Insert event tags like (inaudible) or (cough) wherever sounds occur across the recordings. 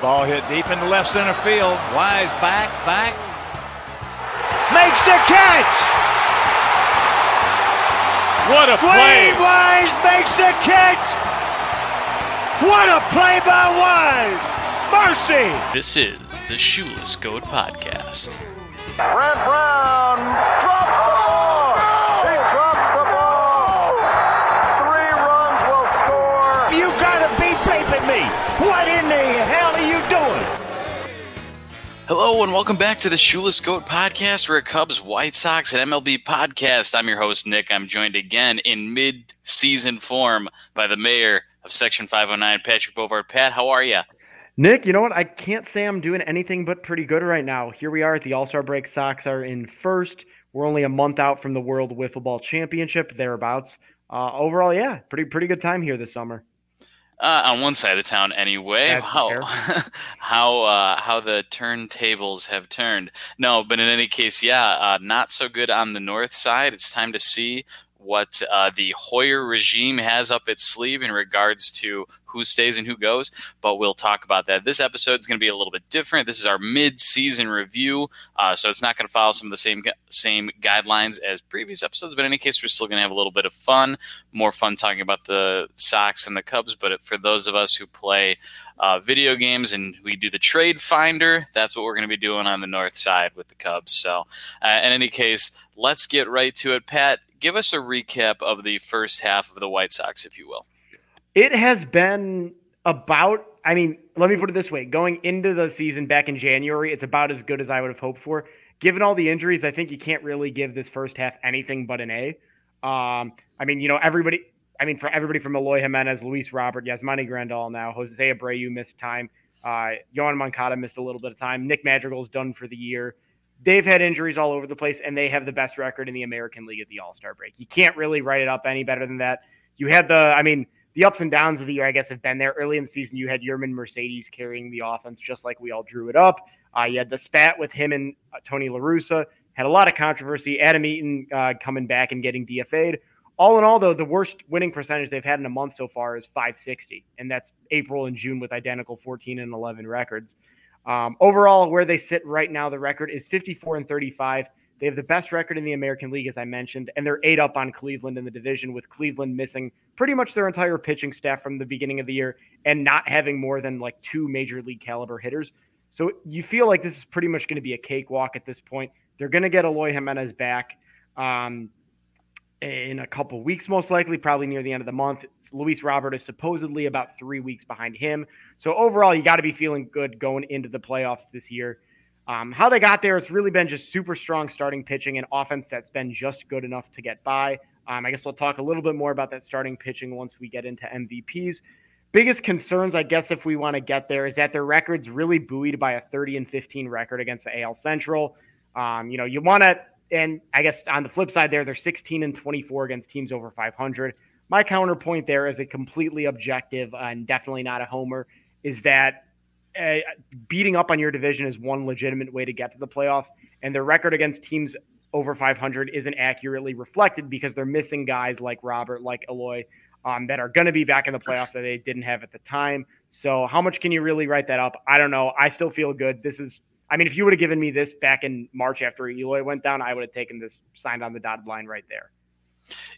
Ball hit deep in the left center field. Wise back, back. Makes the catch! What a play! DeWayne Wise makes the catch! What a play by Wise! Mercy! This is the Shoeless Goat Podcast. Brent Hello and welcome back to the Shoeless Goat Podcast. We're a Cubs, White Sox, and MLB podcast. I'm your host, Nick. I'm joined again in mid season form by the mayor of Section 509, Patrick Bovard. Pat, how are you? Nick, you know what? I can't say I'm doing anything but pretty good right now. Here we are at the All Star break. Sox are in first. We're only a month out from the World Wiffle Ball Championship, thereabouts. Uh, overall, yeah, pretty pretty good time here this summer. Uh, on one side of town, anyway. That's how (laughs) how uh, how the turntables have turned. No, but in any case, yeah, uh, not so good on the north side. It's time to see what uh, the Hoyer regime has up its sleeve in regards to who stays and who goes. But we'll talk about that. This episode is going to be a little bit different. This is our mid-season review, uh, so it's not going to follow some of the same same guidelines as previous episodes. But in any case, we're still going to have a little bit of fun, more fun talking about the Sox and the Cubs. But for those of us who play uh, video games and we do the trade finder, that's what we're going to be doing on the north side with the Cubs. So, uh, in any case, let's get right to it. Pat, give us a recap of the first half of the White Sox, if you will. It has been about, I mean, let me put it this way going into the season back in January, it's about as good as I would have hoped for. Given all the injuries, I think you can't really give this first half anything but an A. Um, I mean, you know, everybody, I mean, for everybody from Eloy Jimenez, Luis Robert, Yasmani Grandal now, Jose Abreu missed time. Uh, Yoán Moncada missed a little bit of time. Nick Madrigal's done for the year. They've had injuries all over the place, and they have the best record in the American League at the All Star break. You can't really write it up any better than that. You had the, I mean, the ups and downs of the year, I guess, have been there. Early in the season, you had Yermin Mercedes carrying the offense just like we all drew it up. Uh, you had the spat with him and uh, Tony La Russa. Had a lot of controversy. Adam Eaton uh, coming back and getting DFA'd. All in all, though, the worst winning percentage they've had in a month so far is 560, and that's April and June with identical 14 and 11 records. Um, overall, where they sit right now, the record is 54 and 35. They have the best record in the American League, as I mentioned, and they're eight up on Cleveland in the division, with Cleveland missing pretty much their entire pitching staff from the beginning of the year and not having more than like two major league caliber hitters. So you feel like this is pretty much going to be a cakewalk at this point. They're going to get Eloy Jimenez back um, in a couple weeks, most likely, probably near the end of the month. Luis Robert is supposedly about three weeks behind him. So overall, you got to be feeling good going into the playoffs this year. Um, how they got there, it's really been just super strong starting pitching and offense that's been just good enough to get by. Um, I guess we'll talk a little bit more about that starting pitching once we get into MVPs. Biggest concerns, I guess, if we want to get there, is that their record's really buoyed by a 30 and 15 record against the AL Central. Um, you know, you want to, and I guess on the flip side there, they're 16 and 24 against teams over 500. My counterpoint there is a completely objective and definitely not a homer is that uh, beating up on your division is one legitimate way to get to the playoffs, and their record against teams over 500 isn't accurately reflected because they're missing guys like Robert, like Eloy, um, that are going to be back in the playoffs that they didn't have at the time. So, how much can you really write that up? I don't know. I still feel good. This is, I mean, if you would have given me this back in March after Eloy went down, I would have taken this signed on the dotted line right there.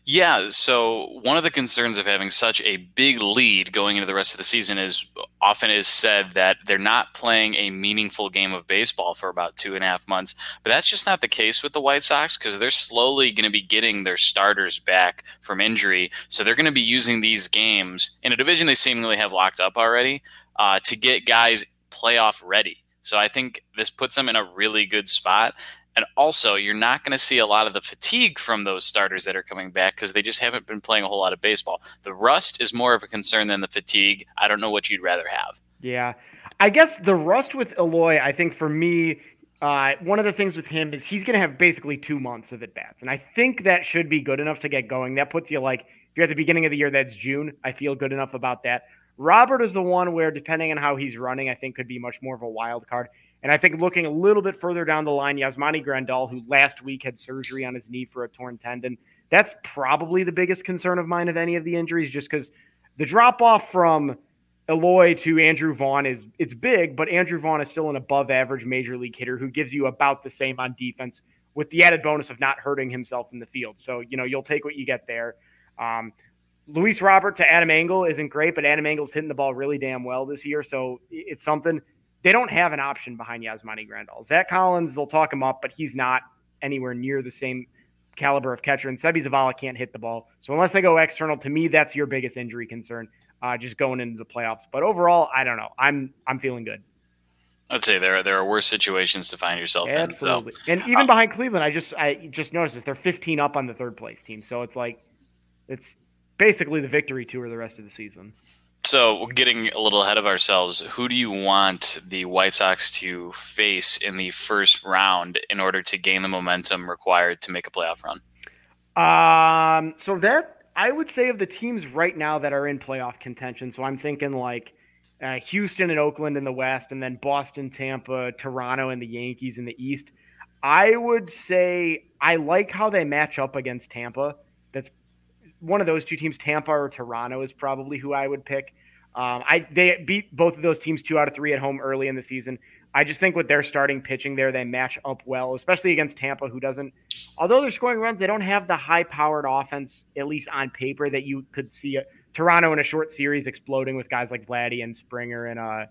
Yeah, so one of the concerns of having such a big lead going into the rest of the season is often is said that they're not playing a meaningful game of baseball for about two and a half months. But that's just not the case with the White Sox because they're slowly going to be getting their starters back from injury. So they're going to be using these games in a division they seemingly have locked up already uh, to get guys playoff ready. So I think this puts them in a really good spot. And also, you're not going to see a lot of the fatigue from those starters that are coming back because they just haven't been playing a whole lot of baseball. The rust is more of a concern than the fatigue. I don't know what you'd rather have. Yeah. I guess the rust with Eloy, I think for me, uh, one of the things with him is he's going to have basically two months of at bats. And I think that should be good enough to get going. That puts you like, if you're at the beginning of the year, that's June. I feel good enough about that. Robert is the one where, depending on how he's running, I think could be much more of a wild card. And I think looking a little bit further down the line, Yasmani Grandal, who last week had surgery on his knee for a torn tendon, that's probably the biggest concern of mine of any of the injuries, just because the drop off from Eloy to Andrew Vaughn is it's big, but Andrew Vaughn is still an above average major league hitter who gives you about the same on defense with the added bonus of not hurting himself in the field. So, you know, you'll take what you get there. Um, Luis Robert to Adam Engel isn't great, but Adam Engel's hitting the ball really damn well this year. So it's something they don't have an option behind Yasmani Grandal. Zach Collins, they'll talk him up, but he's not anywhere near the same caliber of catcher. And Seby Zavala can't hit the ball. So unless they go external, to me, that's your biggest injury concern uh, just going into the playoffs. But overall, I don't know. I'm I'm feeling good. I'd say there are, there are worse situations to find yourself Absolutely. in. So. And even uh, behind Cleveland, I just I just noticed this. They're 15 up on the third place team. So it's like it's basically the victory tour the rest of the season. So, getting a little ahead of ourselves, who do you want the White Sox to face in the first round in order to gain the momentum required to make a playoff run? Um, so that I would say of the teams right now that are in playoff contention. So I'm thinking like uh, Houston and Oakland in the West, and then Boston, Tampa, Toronto, and the Yankees in the East. I would say I like how they match up against Tampa. That's one of those two teams. Tampa or Toronto is probably who I would pick. Um, I they beat both of those teams two out of three at home early in the season. I just think with their starting pitching there, they match up well, especially against Tampa, who doesn't although they're scoring runs, they don't have the high powered offense, at least on paper, that you could see a, Toronto in a short series exploding with guys like Vladdy and Springer and uh,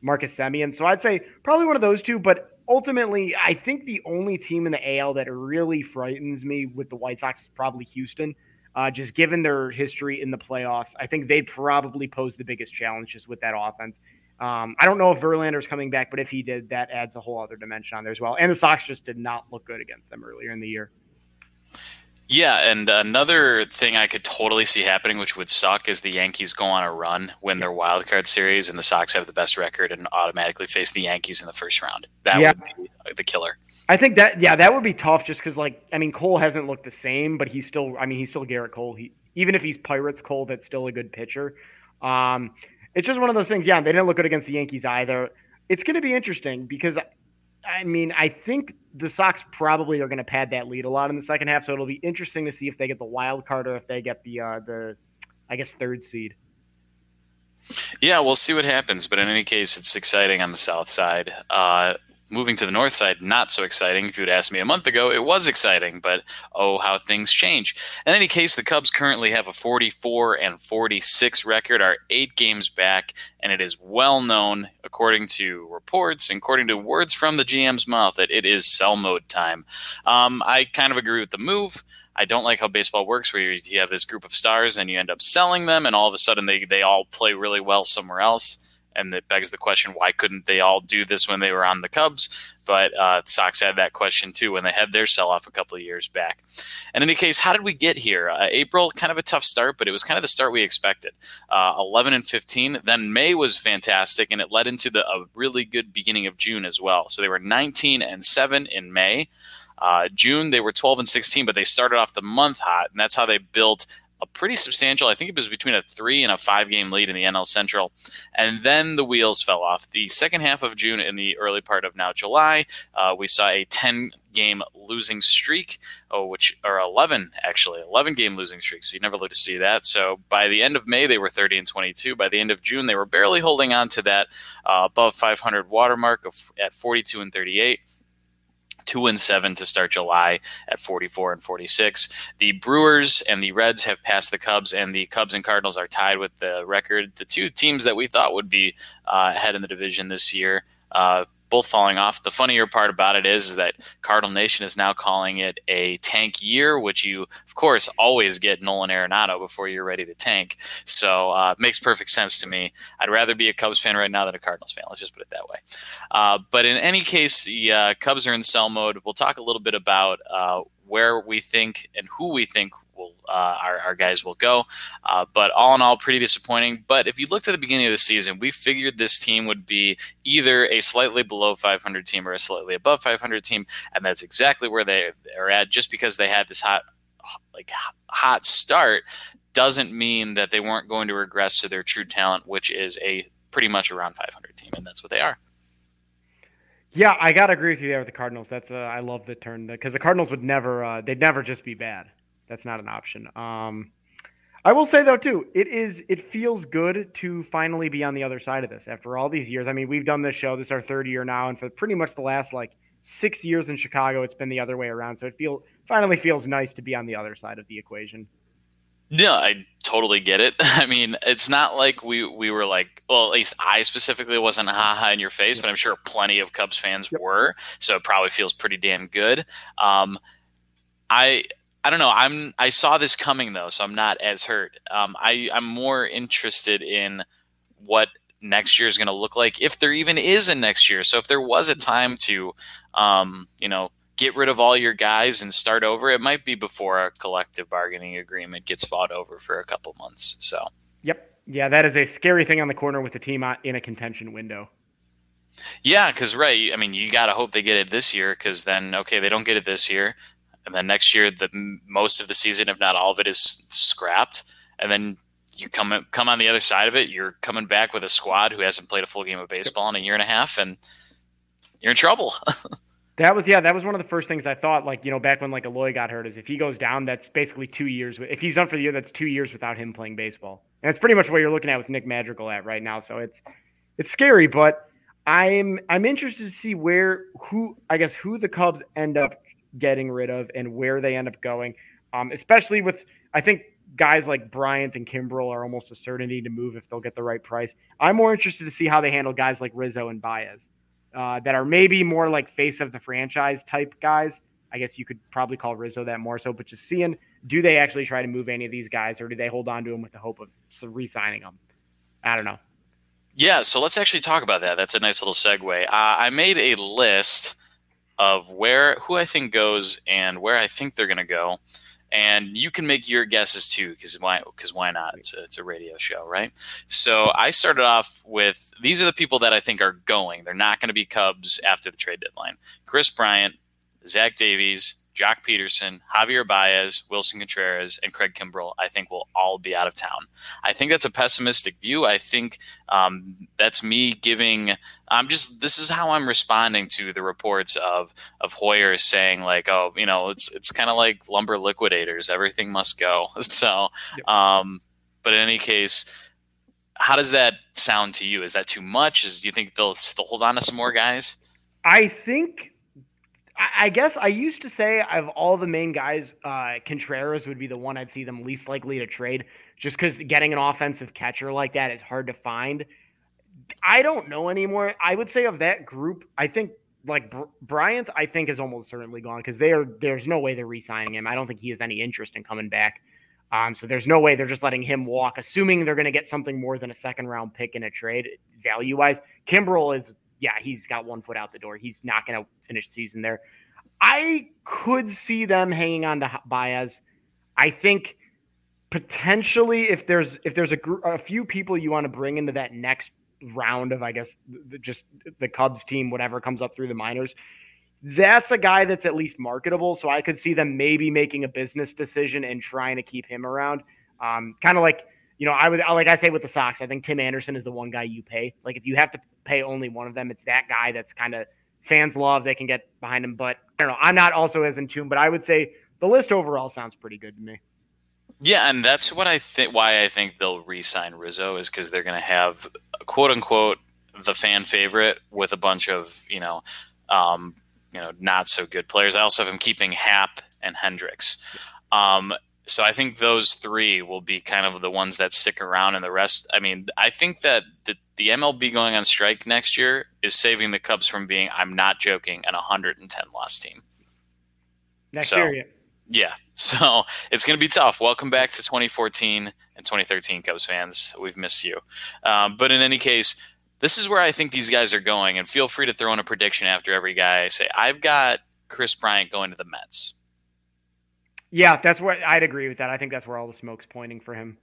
Marcus Semien. So I'd say probably one of those two. But ultimately, I think the only team in the AL that really frightens me with the White Sox is probably Houston. Uh, just given their history in the playoffs, I think they'd probably pose the biggest challenges with that offense. Um, I don't know if Verlander's coming back, but if he did, that adds a whole other dimension on there as well. And the Sox just did not look good against them earlier in the year. Yeah, and another thing I could totally see happening, which would suck, is the Yankees go on a run, win their wild card series, and the Sox have the best record and automatically face the Yankees in the first round. That yeah. would be the killer. I think that yeah, that would be tough just because like I mean Cole hasn't looked the same, but he's still I mean he's still Gerrit Cole. He even if he's Pirates Cole, that's still a good pitcher. Um, it's just one of those things. Yeah, they didn't look good against the Yankees either. It's going to be interesting because, I mean, I think the Sox probably are going to pad that lead a lot in the second half. So it'll be interesting to see if they get the wild card or if they get the uh, the, I guess, third seed. Yeah, we'll see what happens. But in any case, it's exciting on the south side. Uh, moving to the north side, not so exciting. If you'd asked me a month ago, it was exciting, but oh, how things change. In any case, the Cubs currently have a 44 and 46 record, are eight games back, and it is well known, according to reports, according to words from the GM's mouth, that it is sell mode time. Um, I kind of agree with the move. I don't like how baseball works, where you have this group of stars and you end up selling them, and all of a sudden they, they all play really well somewhere else and it begs the question why couldn't they all do this when they were on the Cubs? But uh, Sox had that question too when they had their sell off a couple of years back. In any case, how did we get here? Uh, April, kind of a tough start, but it was kind of the start we expected. Uh, 11 and 15. Then May was fantastic, and it led into the a really good beginning of June as well. So they were 19 and 7 in May. Uh, June, they were 12 and 16, but they started off the month hot, and that's how they built a pretty substantial, I think it was between a three and a five game lead in the NL Central. And then the wheels fell off. The second half of June and the early part of now July, uh, we saw a 10 game losing streak, oh, which are 11 actually, 11 game losing streak. So you never look to see that. So by the end of May, they were 30 and 22. By the end of June, they were barely holding on to that uh, above 500 watermark of, at 42 and 38 two and seven to start July at 44 and 46. The Brewers and the Reds have passed the Cubs, and the Cubs and Cardinals are tied with the record. The two teams that we thought would be uh, ahead in the division this year. Uh, both falling off. The funnier part about it is, is that Cardinal Nation is now calling it a tank year, which you, of course, always get Nolan Arenado before you're ready to tank. So uh, makes perfect sense to me. I'd rather be a Cubs fan right now than a Cardinals fan. Let's just put it that way. Uh, but in any case, the uh, Cubs are in sell mode. We'll talk a little bit about uh, where we think and who we think will uh, our, our guys will go. Uh, but all in all, pretty disappointing. But if you looked at the beginning of the season, we figured this team would be either a slightly below 500 team or a slightly above 500 team, and that's exactly where they are at. Just because they had this hot, like hot start, doesn't mean that they weren't going to regress to their true talent, which is a pretty much around 500 team, and that's what they are. Yeah, I gotta agree with you there with the Cardinals. That's uh, I love the turn because the Cardinals would never uh, they'd never just be bad. That's not an option. Um, I will say though too, it is it feels good to finally be on the other side of this after all these years. I mean, we've done this show. This is our third year now, and for pretty much the last like six years in Chicago, it's been the other way around. So it feel finally feels nice to be on the other side of the equation. Yeah, I totally get it. (laughs) I mean, it's not like we we were like, well, at least I specifically wasn't haha in your face, but I'm sure plenty of Cubs fans yep. were. So it probably feels pretty damn good. Um, I I don't know. I'm I saw this coming though, so I'm not as hurt. Um, I I'm more interested in what next year is going to look like, if there even is a next year. So if there was a time to, um, you know, get rid of all your guys and start over, it might be before a collective bargaining agreement gets fought over for a couple months. So. Yep. Yeah, that is a scary thing on the corner with the team in a contention window. Yeah, because right. I mean, you got to hope they get it this year, because then okay, they don't get it this year and then next year the most of the season, if not all of it, is scrapped, and then you come come on the other side of it. You're coming back with a squad who hasn't played a full game of baseball in a year and a half, and you're in trouble. (laughs) that was yeah, that was one of the first things I thought. Like you know, back when like Eloy got hurt, is if he goes down, that's basically two years. If he's done for the year, that's two years without him playing baseball, and it's pretty much what you're looking at with Nick Madrigal at right now. So it's it's scary, but I'm I'm interested to see where who I guess who the Cubs end up getting rid of and where they end up going. Um, especially with, I think guys like Bryant and Kimbrel are almost a certainty to move if they'll get the right price. I'm more interested to see how they handle guys like Rizzo and Baez uh, that are maybe more like face of the franchise type guys. I guess you could probably call Rizzo that more so, but just seeing do they actually try to move any of these guys or do they hold on to them with the hope of re signing them? I don't know. Yeah, so let's actually talk about that. That's a nice little segue. Uh, I made a list of where who I think goes and where I think they're going to go. And you can make your guesses too, because why? Because why not? It's a, it's a radio show, right? So I started off with these are the people that I think are going. They're not going to be Cubs after the trade deadline. Kris Bryant, Zach Davies, Joc Pederson, Javier Baez, Willson Contreras, and Craig Kimbrel, I think will all be out of town. I think that's a pessimistic view. I think um, that's me giving. I'm just. This is how I'm responding to the reports of of Hoyer saying like, oh, you know, it's it's kind of like lumber liquidators. Everything must go. (laughs) So, um, but in any case. How does that sound to you? Is that too much? Is do you think they'll still hold on to some more guys? I think I guess I used to say of all the main guys, uh, Contreras would be the one I'd see them least likely to trade, just because getting an offensive catcher like that is hard to find. I don't know anymore. I would say of that group, I think like Br- Bryant, I think is almost certainly gone because they are. There's no way they're re-signing him. I don't think he has any interest in coming back. Um, so there's no way they're just letting him walk, assuming they're going to get something more than a second round pick in a trade value wise. Kimbrel is yeah, he's got one foot out the door. He's not going to finish the season there. I could see them hanging on to Baez. I think potentially if there's if there's a group, a few people you want to bring into that next round of I guess the, just the Cubs team, whatever comes up through the minors, that's a guy that's at least marketable. So I could see them maybe making a business decision and trying to keep him around. Um, kind of like you know, I would like I say with the Sox, I think Tim Anderson is the one guy you pay. Like if you have to pay only one of them, it's that guy that's kind of fans love. They can get behind him, but I don't know. I'm not also as in tune, but I would say the list overall sounds pretty good to me. Yeah, and that's what I think. Why I think they'll re-sign Rizzo is because they're going to have quote unquote the fan favorite with a bunch of you know, um, you know, not so good players. I also have him keeping Happ and Hendricks. Um, so I think those three will be kind of the ones that stick around, and the rest. I mean, I think that the, the MLB going on strike next year is saving the Cubs from being, I'm not joking, an 110 loss team. Next so, year, yeah. Yeah, (laughs) so it's going to be tough. Welcome back to 2014 and 2013, Cubs fans. We've missed you. Um, but in any case, this is where I think these guys are going. And feel free to throw in a prediction after every guy I say. I've got Kris Bryant going to the Mets. Yeah, that's what I'd agree with that. I think that's where all the smoke's pointing for him.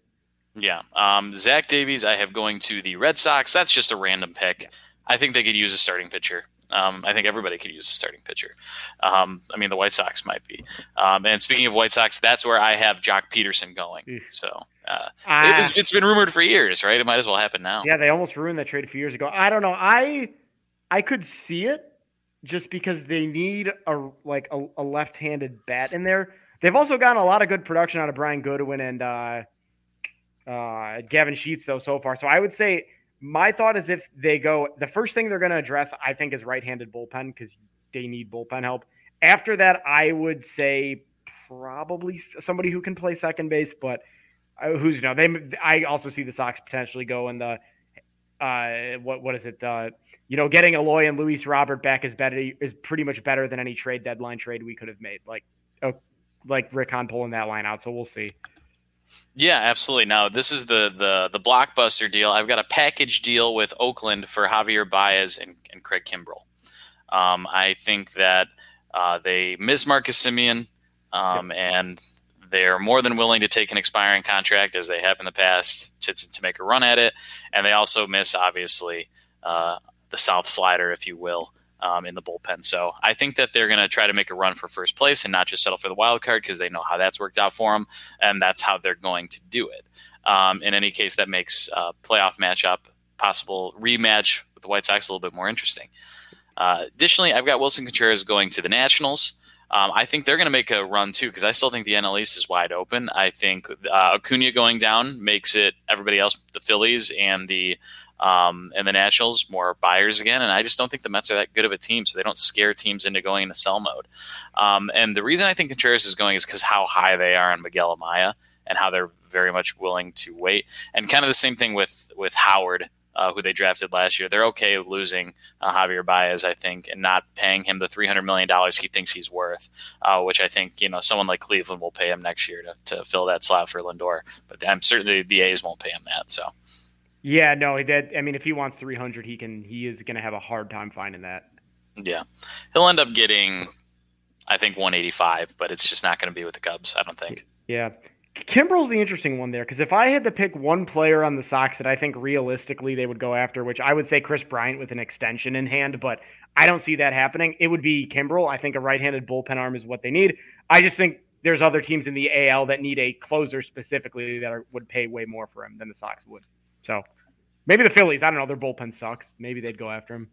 Yeah. Um, Zach Davies, I have going to the Red Sox. That's just a random pick. I think they could use a starting pitcher. Um, I think everybody could use a starting pitcher. Um, I mean, the White Sox might be. Um, and speaking of White Sox, that's where I have Joc Pederson going. So uh, uh, it has been rumored for years, right? It might as well happen now. Yeah, they almost ruined that trade a few years ago. I don't know. I I could see it just because they need a like a, a left-handed bat in there. They've also gotten a lot of good production out of Brian Goodwin and uh, uh, Gavin Sheets though so far. So I would say my thought is if they go, the first thing they're going to address, I think, is right-handed bullpen because they need bullpen help. After that, I would say probably somebody who can play second base, but uh, who's you know they. I also see the Sox potentially go in the uh, what what is it? Uh, you know, getting Eloy and Luis Robert back is better is pretty much better than any trade deadline trade we could have made. Like, oh, like Rick Hahn pulling that line out. So we'll see. Yeah, absolutely. Now this is the the the blockbuster deal. I've got a package deal with Oakland for Javier Baez and, and Craig Kimbrel. Um, I think that uh, they miss Marcus Semien, um, yep. and they're more than willing to take an expiring contract as they have in the past to, to, to make a run at it. And they also miss, obviously, uh, the South slider, if you will, um, in the bullpen. So I think that they're going to try to make a run for first place and not just settle for the wild card because they know how that's worked out for them, and that's how they're going to do it. Um, in any case, that makes a playoff matchup, possible rematch with the White Sox, a little bit more interesting. Uh, additionally, I've got Willson Contreras going to the Nationals. Um, I think they're going to make a run too because I still think the NL East is wide open. I think uh, Acuna going down makes it everybody else, the Phillies and the um, and the Nationals more buyers again. And I just don't think the Mets are that good of a team, so they don't scare teams into going into sell mode. Um, and the reason I think Contreras is going is because how high they are on Miguel Amaya and how they're very much willing to wait. And kind of the same thing with with Howard. Uh, who they drafted last year. They're okay with losing uh, Javier Baez, I think, and not paying him the $300 million he thinks he's worth, uh, which I think, you know, someone like Cleveland will pay him next year to, to fill that slot for Lindor. But I'm certainly the A's won't pay him that. So yeah, no, that I mean, if he wants 300, he can. He is going to have a hard time finding that. Yeah, he'll end up getting, I think, 185, but it's just not going to be with the Cubs. I don't think. Yeah, Kimbrel's the interesting one there because if I had to pick one player on the Sox that I think realistically they would go after, which I would say Kris Bryant with an extension in hand, but I don't see that happening. It would be Kimbrel. I think a right-handed bullpen arm is what they need. I just think there's other teams in the AL that need a closer specifically that are, would pay way more for him than the Sox would. So maybe the Phillies. I don't know. Their bullpen sucks. Maybe they'd go after him.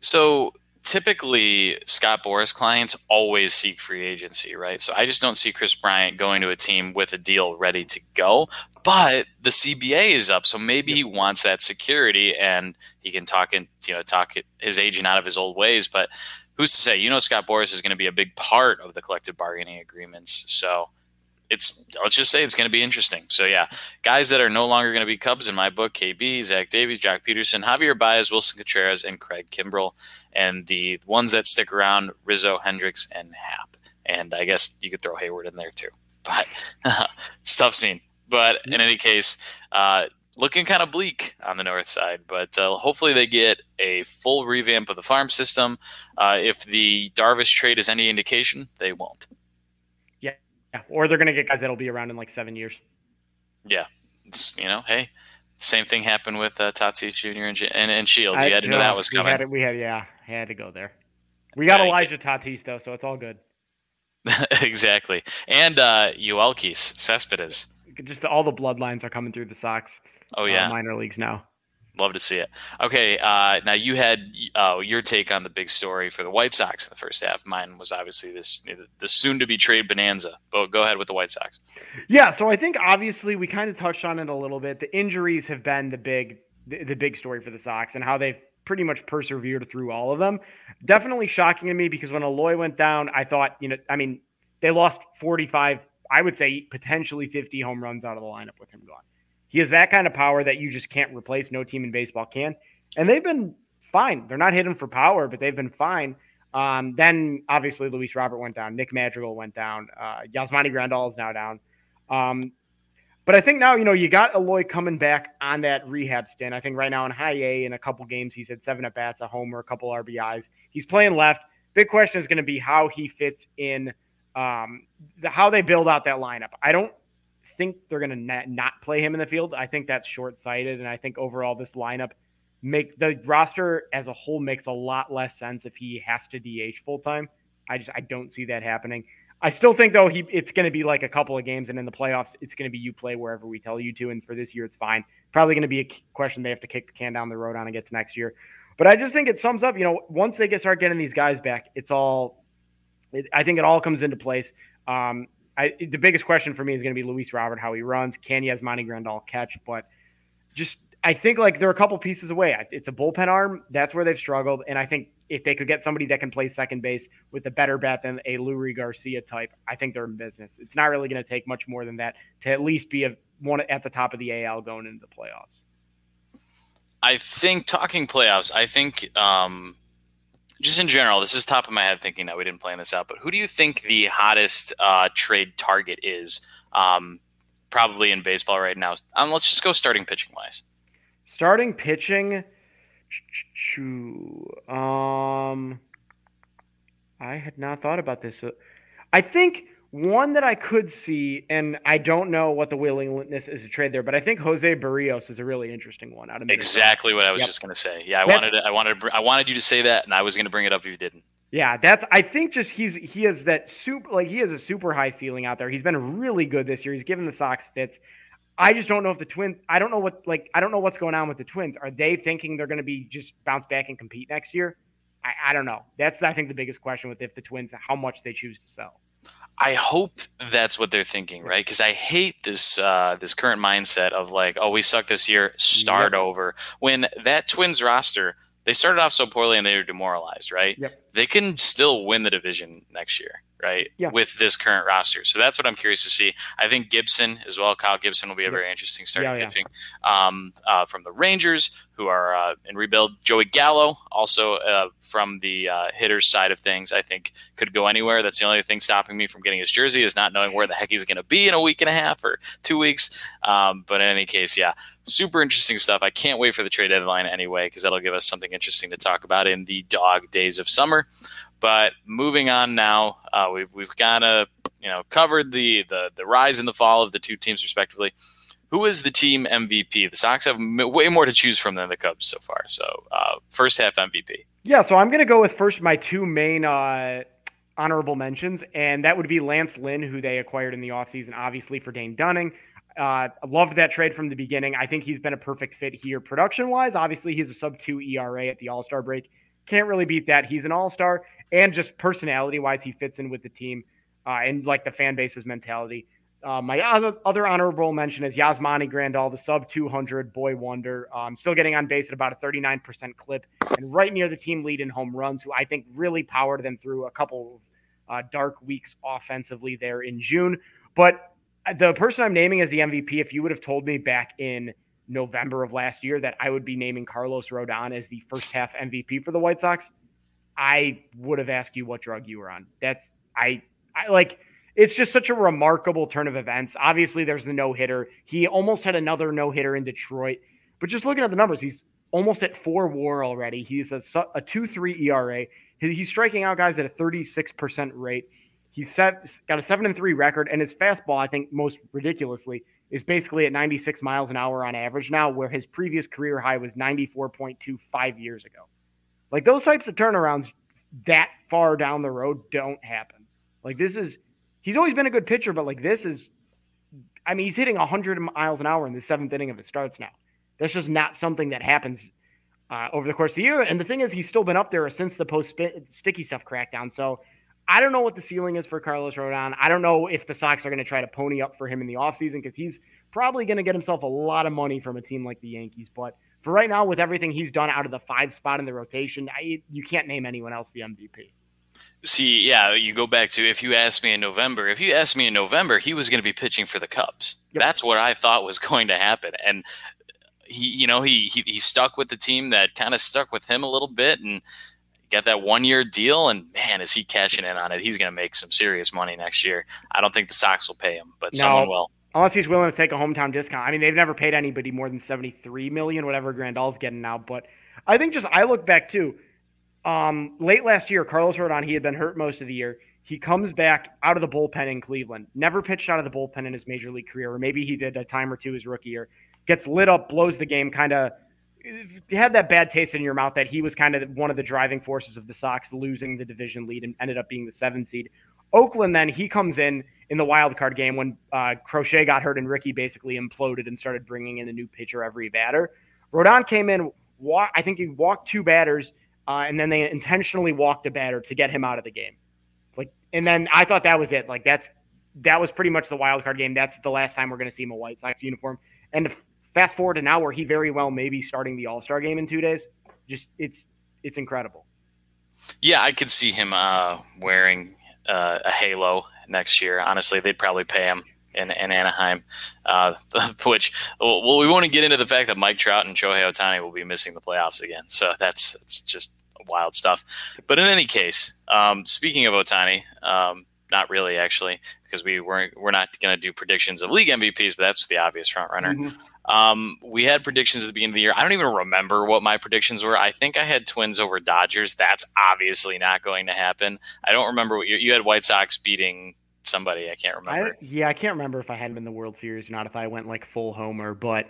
So typically, Scott Boras clients always seek free agency, right? So I just don't see Kris Bryant going to a team with a deal ready to go. But the CBA is up, so maybe he wants that security and he can talk and you know talk his agent out of his old ways. But who's to say? You know, Scott Boras is going to be a big part of the collective bargaining agreements. So it's let's just say it's going to be interesting. So yeah, guys that are no longer going to be Cubs in my book: KB, Zach Davies, Joc Pederson, Javier Baez, Willson Contreras, and Craig Kimbrel. And the ones that stick around: Rizzo, Hendricks, and Happ. And I guess you could throw Hayward in there too. But (laughs) it's tough scene. But in any case, uh, looking kind of bleak on the north side. But uh, hopefully they get a full revamp of the farm system. Uh, if the Darvish trade is any indication, they won't. Yeah, or they're going to get guys that'll be around in like seven years. Yeah, it's, you know, hey, same thing happened with uh, Tatis Jr. and, and, and Shields. We had to know that was coming. We had, we had yeah, had to go there. We got yeah, Elijah Tatis though, so it's all good. (laughs) exactly, and uh, Yoelqui Cespedes. Just all the bloodlines are coming through the Sox. Oh uh, yeah, uh, minor leagues now. Love to see it. Okay, uh, now you had uh, your take on the big story for the White Sox in the first half. Mine was obviously this the soon-to-be trade bonanza. But go ahead with the White Sox. Yeah, so I think obviously we kind of touched on it a little bit. The injuries have been the big the, the big story for the Sox and how they've pretty much persevered through all of them. Definitely shocking to me because when Eloy went down, I thought you know, I mean, they lost 45, I would say potentially 50 home runs out of the lineup with him gone. He has that kind of power that you just can't replace. No team in baseball can. And they've been fine. They're not hitting for power, but they've been fine. Um, then obviously Luis Robert went down. Nick Madrigal went down. Uh, Yasmani Grandal is now down. Um, but I think now, you know, you got Eloy coming back on that rehab stint. I think right now in high A, in a couple games, he's had seven at bats, a homer, a couple RBIs. He's playing left. Big question is going to be how he fits in, um, the, how they build out that lineup. I don't think they're going to not play him in the field. I think that's short sighted, and I think overall this lineup make the roster as a whole makes a lot less sense if he has to DH full time. I just I don't see that happening. I still think though he it's going to be like a couple of games, and in the playoffs it's going to be you play wherever we tell you to. And for this year, it's fine. Probably going to be a question they have to kick the can down the road on and get to next year. But I just think it sums up. You know, once they get start getting these guys back, it's all. It, I think it all comes into place. Um, I, the biggest question for me is going to be Luis Robert, how he runs. Can Yasmani Grandal catch? But just, I think like they're a couple pieces away. It's a bullpen arm. That's where they've struggled. And I think if they could get somebody that can play second base with a better bat than a Leury Garcia type, I think they're in business. It's not really going to take much more than that to at least be a one at the top of the AL going into the playoffs. I think talking playoffs, I think um, just in general, this is top of my head thinking that we didn't plan this out, but who do you think the hottest uh, trade target is? Um, probably in baseball right now. Um, let's just go starting pitching wise. Starting pitching, um, I had not thought about this. I think one that I could see, and I don't know what the willingness is to trade there, but I think Jose Berrios is a really interesting one out of exactly what I was yep. just going to say. Yeah, I that's, wanted to, I wanted to, I wanted you to say that, and I was going to bring it up if you didn't. Yeah, that's. I think just he's he has that super like he has a super high ceiling out there. He's been really good this year. He's given the Sox fits. I just don't know if the Twins. I don't know what like I don't know what's going on with the Twins. Are they thinking they're going to be just bounce back and compete next year? I, I don't know. That's I think the biggest question with if the Twins how much they choose to sell. I hope that's what they're thinking, right? Because I hate this uh, this current mindset of like, oh, we suck this year, start yep. over. When that Twins roster, they started off so poorly and they were demoralized, right? Yep. They can still win the division next year right? Yeah. With this current roster. So that's what I'm curious to see. I think Gibson as well. Kyle Gibson will be a very interesting starting yeah, pitching yeah. Um, uh, from the Rangers, who are uh, in rebuild. Joey Gallo, also uh, from the uh, hitters side of things, I think could go anywhere. That's the only thing stopping me from getting his jersey is not knowing where the heck he's going to be in a week and a half or two weeks. Um, but in any case, yeah, super interesting stuff. I can't wait for the trade deadline anyway because that'll give us something interesting to talk about in the dog days of summer. But moving on now, uh, we've we've kind of you know covered the, the the rise and the fall of the two teams respectively. Who is the team MVP? The Sox have m- way more to choose from than the Cubs so far. So uh, first half MVP. Yeah, so I'm going to go with first my two main uh, honorable mentions, and that would be Lance Lynn, who they acquired in the offseason, obviously for Dane Dunning. Uh, loved that trade from the beginning. I think he's been a perfect fit here production wise. Obviously, he's a sub two ERA at the All Star break. Can't really beat that. He's an All Star and just personality wise, he fits in with the team uh, and like the fan base's mentality. Uh, my other, other honorable mention is Yasmani Grandal, the sub 200 boy wonder. Um, still getting on base at about a 39% clip and right near the team lead in home runs, who I think really powered them through a couple of uh, dark weeks offensively there in June. But the person I'm naming as the MVP, if you would have told me back in November of last year that I would be naming Carlos Rodon as the first half MVP for the White Sox, I would have asked you what drug you were on. That's I I like it's just such a remarkable turn of events. Obviously, there's the no hitter. He almost had another no hitter in Detroit, but just looking at the numbers, he's almost at four WAR already. He's a, a two three ERA. He's striking out guys at a 36% rate. He's set, got a seven and three record, and his fastball, I think, most ridiculously, is basically at 96 miles an hour on average now, where his previous career high was 94.2 five years ago. Like those types of turnarounds that far down the road don't happen. Like this is he's always been a good pitcher, but like this is I mean, he's hitting 100 miles an hour in the seventh inning of his starts now. That's just not something that happens uh, over the course of the year. And the thing is, he's still been up there since the post sticky stuff crackdown. So I don't know what the ceiling is for Carlos Rodon. I don't know if the Sox are going to try to pony up for him in the offseason because he's probably going to get himself a lot of money from a team like the Yankees. But for right now, with everything he's done out of the five spot in the rotation, I, you can't name anyone else the MVP. See, yeah, you go back to if you asked me in November, if you asked me in November, he was going to be pitching for the Cubs. Yep. That's what I thought was going to happen. And he, you know, he, he, he stuck with the team that kind of stuck with him a little bit and got that one year deal. And man, is he cashing in on it? He's going to make some serious money next year. I don't think the Sox will pay him, but no, someone will unless he's willing to take a hometown discount. I mean, they've never paid anybody more than seventy three million, whatever Grandal's getting now. But I think just I look back too. Um, late last year, Carlos Rodon, he had been hurt most of the year. He comes back out of the bullpen in Cleveland. Never pitched out of the bullpen in his major league career, or maybe he did a time or two his rookie year. Gets lit up, blows the game, kind of had that bad taste in your mouth that he was kind of one of the driving forces of the Sox losing the division lead and ended up being the seven seed. Oakland, then he comes in in the wild card game when uh, Crochet got hurt and Ricky basically imploded and started bringing in a new pitcher every batter. Rodon came in, walk, I think he walked two batters, uh, and then they intentionally walked a batter to get him out of the game. Like, and then I thought that was it. Like that's that was pretty much the wild card game. That's the last time we're going to see him in a White Sox uniform. And fast forward to now, where he very well may be starting the All Star game in two days. Just it's it's incredible. Yeah, I could see him uh, wearing uh, a halo next year. Honestly, they'd probably pay him in, in Anaheim, uh, (laughs) which well, we want to get into the fact that Mike Trout and Shohei Ohtani will be missing the playoffs again. So that's it's just wild stuff. But in any case, um, speaking of Ohtani, um, not really actually, because we weren't we're not going to do predictions of league MVPs, but that's the obvious front runner. Mm-hmm. Um, we had predictions at the beginning of the year. I don't even remember what my predictions were. I think I had Twins over Dodgers. That's obviously not going to happen. I don't remember what you, you had White Sox beating somebody. I can't remember. I, yeah, I can't remember if I had them in the World Series or not. If I went like full homer, but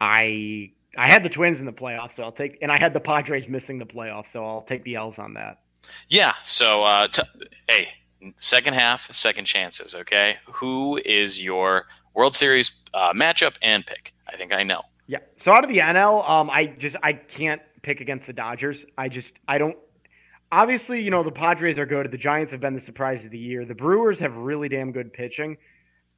I I had the Twins in the playoffs, so I'll take, and I had the Padres missing the playoffs, so I'll take the L's on that. Yeah. So, uh, t- hey, second half, second chances. Okay, who is your World Series uh, matchup and pick? I think I know. Yeah. So out of the NL, um, I just I can't pick against the Dodgers. I just I don't. Obviously, you know the Padres are good. The Giants have been the surprise of the year. The Brewers have really damn good pitching.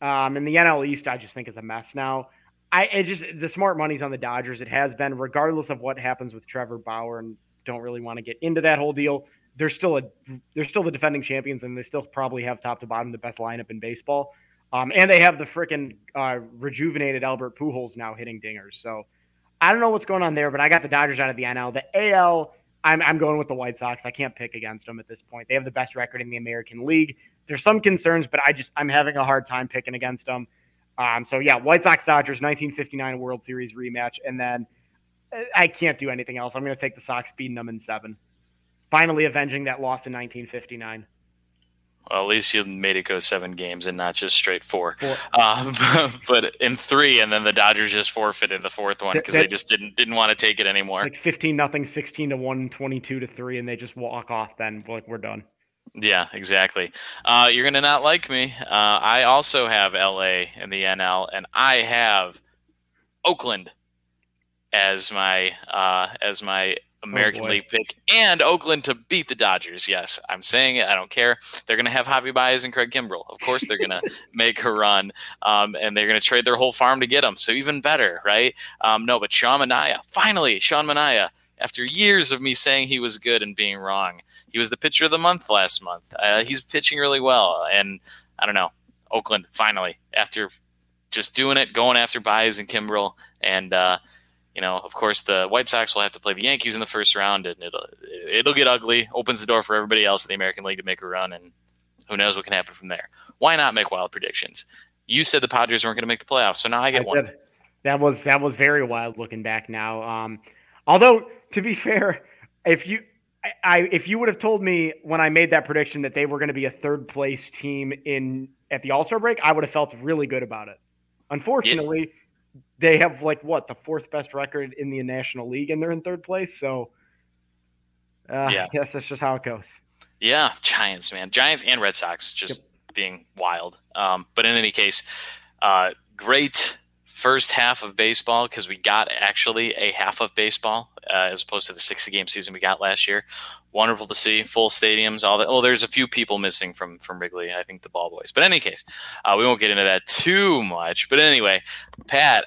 Um, and the NL East, I just think is a mess now. I it just the smart money's on the Dodgers. It has been, regardless of what happens with Trevor Bauer, and don't really want to get into that whole deal. They're still a they're still the defending champions, and they still probably have top to bottom the best lineup in baseball. Um, and they have the freaking uh, rejuvenated Albert Pujols now hitting dingers. So I don't know what's going on there, but I got the Dodgers out of the NL. The AL, I'm, I'm going with the White Sox. I can't pick against them at this point. They have the best record in the American League. There's some concerns, but I just I'm having a hard time picking against them. Um, so yeah, White Sox Dodgers 1959 World Series rematch, and then uh, I can't do anything else. I'm going to take the Sox beating them in seven, finally avenging that loss in 1959. Well, at least you made it go seven games and not just straight four. four. Uh, (laughs) but in three, and then the Dodgers just forfeited the fourth one because they just didn't didn't want to take it anymore. Like fifteen nothing, sixteen to one, 22 to three, and they just walk off. Then like we're done. Yeah, exactly. Uh, you're gonna not like me. Uh, I also have LA in the NL, and I have Oakland as my uh, as my American oh League pick and Oakland to beat the Dodgers. Yes, I'm saying it. I don't care. They're going to have Javi Baez and Craig Kimbrel. Of course, they're going (laughs) to make a run, um, and they're going to trade their whole farm to get him. So even better, right? Um, no, but Sean Manaea, finally, Sean Manaea. After years of me saying he was good and being wrong, he was the pitcher of the month last month. Uh, he's pitching really well, and I don't know. Oakland finally, after just doing it, going after Baez and Kimbrel, and uh, you know, of course, the White Sox will have to play the Yankees in the first round, and it'll it'll get ugly. Opens the door for everybody else in the American League to make a run, and who knows what can happen from there. Why not make wild predictions? You said the Padres weren't going to make the playoffs, so now I get I one. That was that was very wild looking back now. Um, although to be fair, if you I, if you would have told me when I made that prediction that they were going to be a third place team in at the All Star break, I would have felt really good about it. Unfortunately. Yeah they have like what the fourth best record in the National League, and they're in third place. So, uh, yeah, I guess that's just how it goes. Yeah, Giants, man, Giants and Red Sox just yep. being wild. Um, but in any case, uh, great first half of baseball because we got actually a half of baseball uh, as opposed to the 60 game season we got last year. Wonderful to see full stadiums, all that. Well, there's a few people missing from from Wrigley. I think the Ball Boys. But in any case, uh, we won't get into that too much. But anyway, Pat,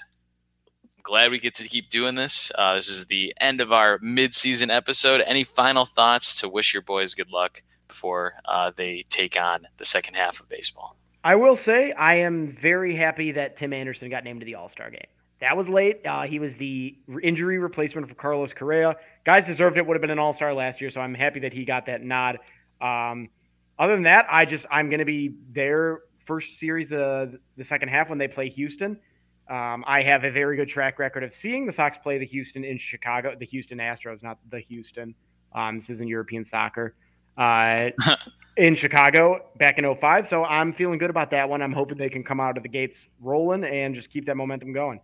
glad we get to keep doing this. Uh, this is the end of our mid-season episode. Any final thoughts to wish your boys good luck before uh, they take on the second half of baseball? I will say I am very happy that Tim Anderson got named to the All Star game. That was late. Uh, he was the injury replacement for Carlos Correa. Guys deserved it. Would have been an All Star last year, so I'm happy that he got that nod. Um, other than that, I just I'm going to be their first series of the second half when they play Houston. Um, I have a very good track record of seeing the Sox play the Houston in Chicago, the Houston Astros, not the Houston. Um, this isn't European soccer. Uh, in Chicago back in 05. So I'm feeling good about that one. I'm hoping they can come out of the gates rolling and just keep that momentum going.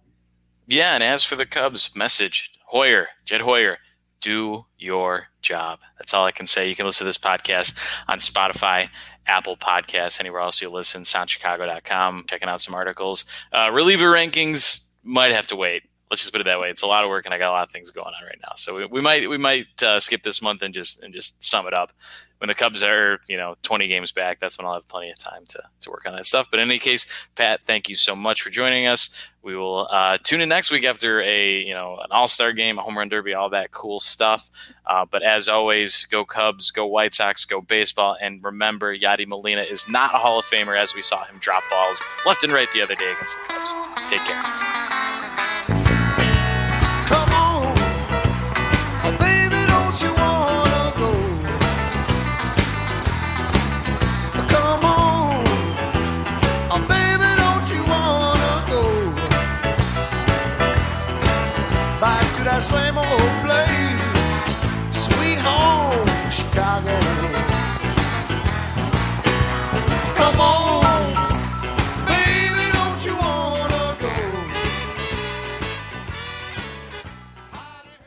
Yeah, and as for the Cubs, message Hoyer, Jed Hoyer, do your job. That's all I can say. You can listen to this podcast on Spotify, Apple Podcasts, anywhere else you listen, soundchicago.com, checking out some articles. Uh, reliever rankings might have to wait let's just put it that way. It's a lot of work, and I got a lot of things going on right now. So we, we might we might uh, skip this month and just and just sum it up. When the Cubs are you know 20 games back, that's when I'll have plenty of time to to work on that stuff. But in any case, Pat, thank you so much for joining us. We will uh, tune in next week after a you know an All Star game, a home run derby, all that cool stuff. Uh, but as always, go Cubs, go White Sox, go baseball, and remember, Yadi Molina is not a Hall of Famer as we saw him drop balls left and right the other day against the Cubs. Take care.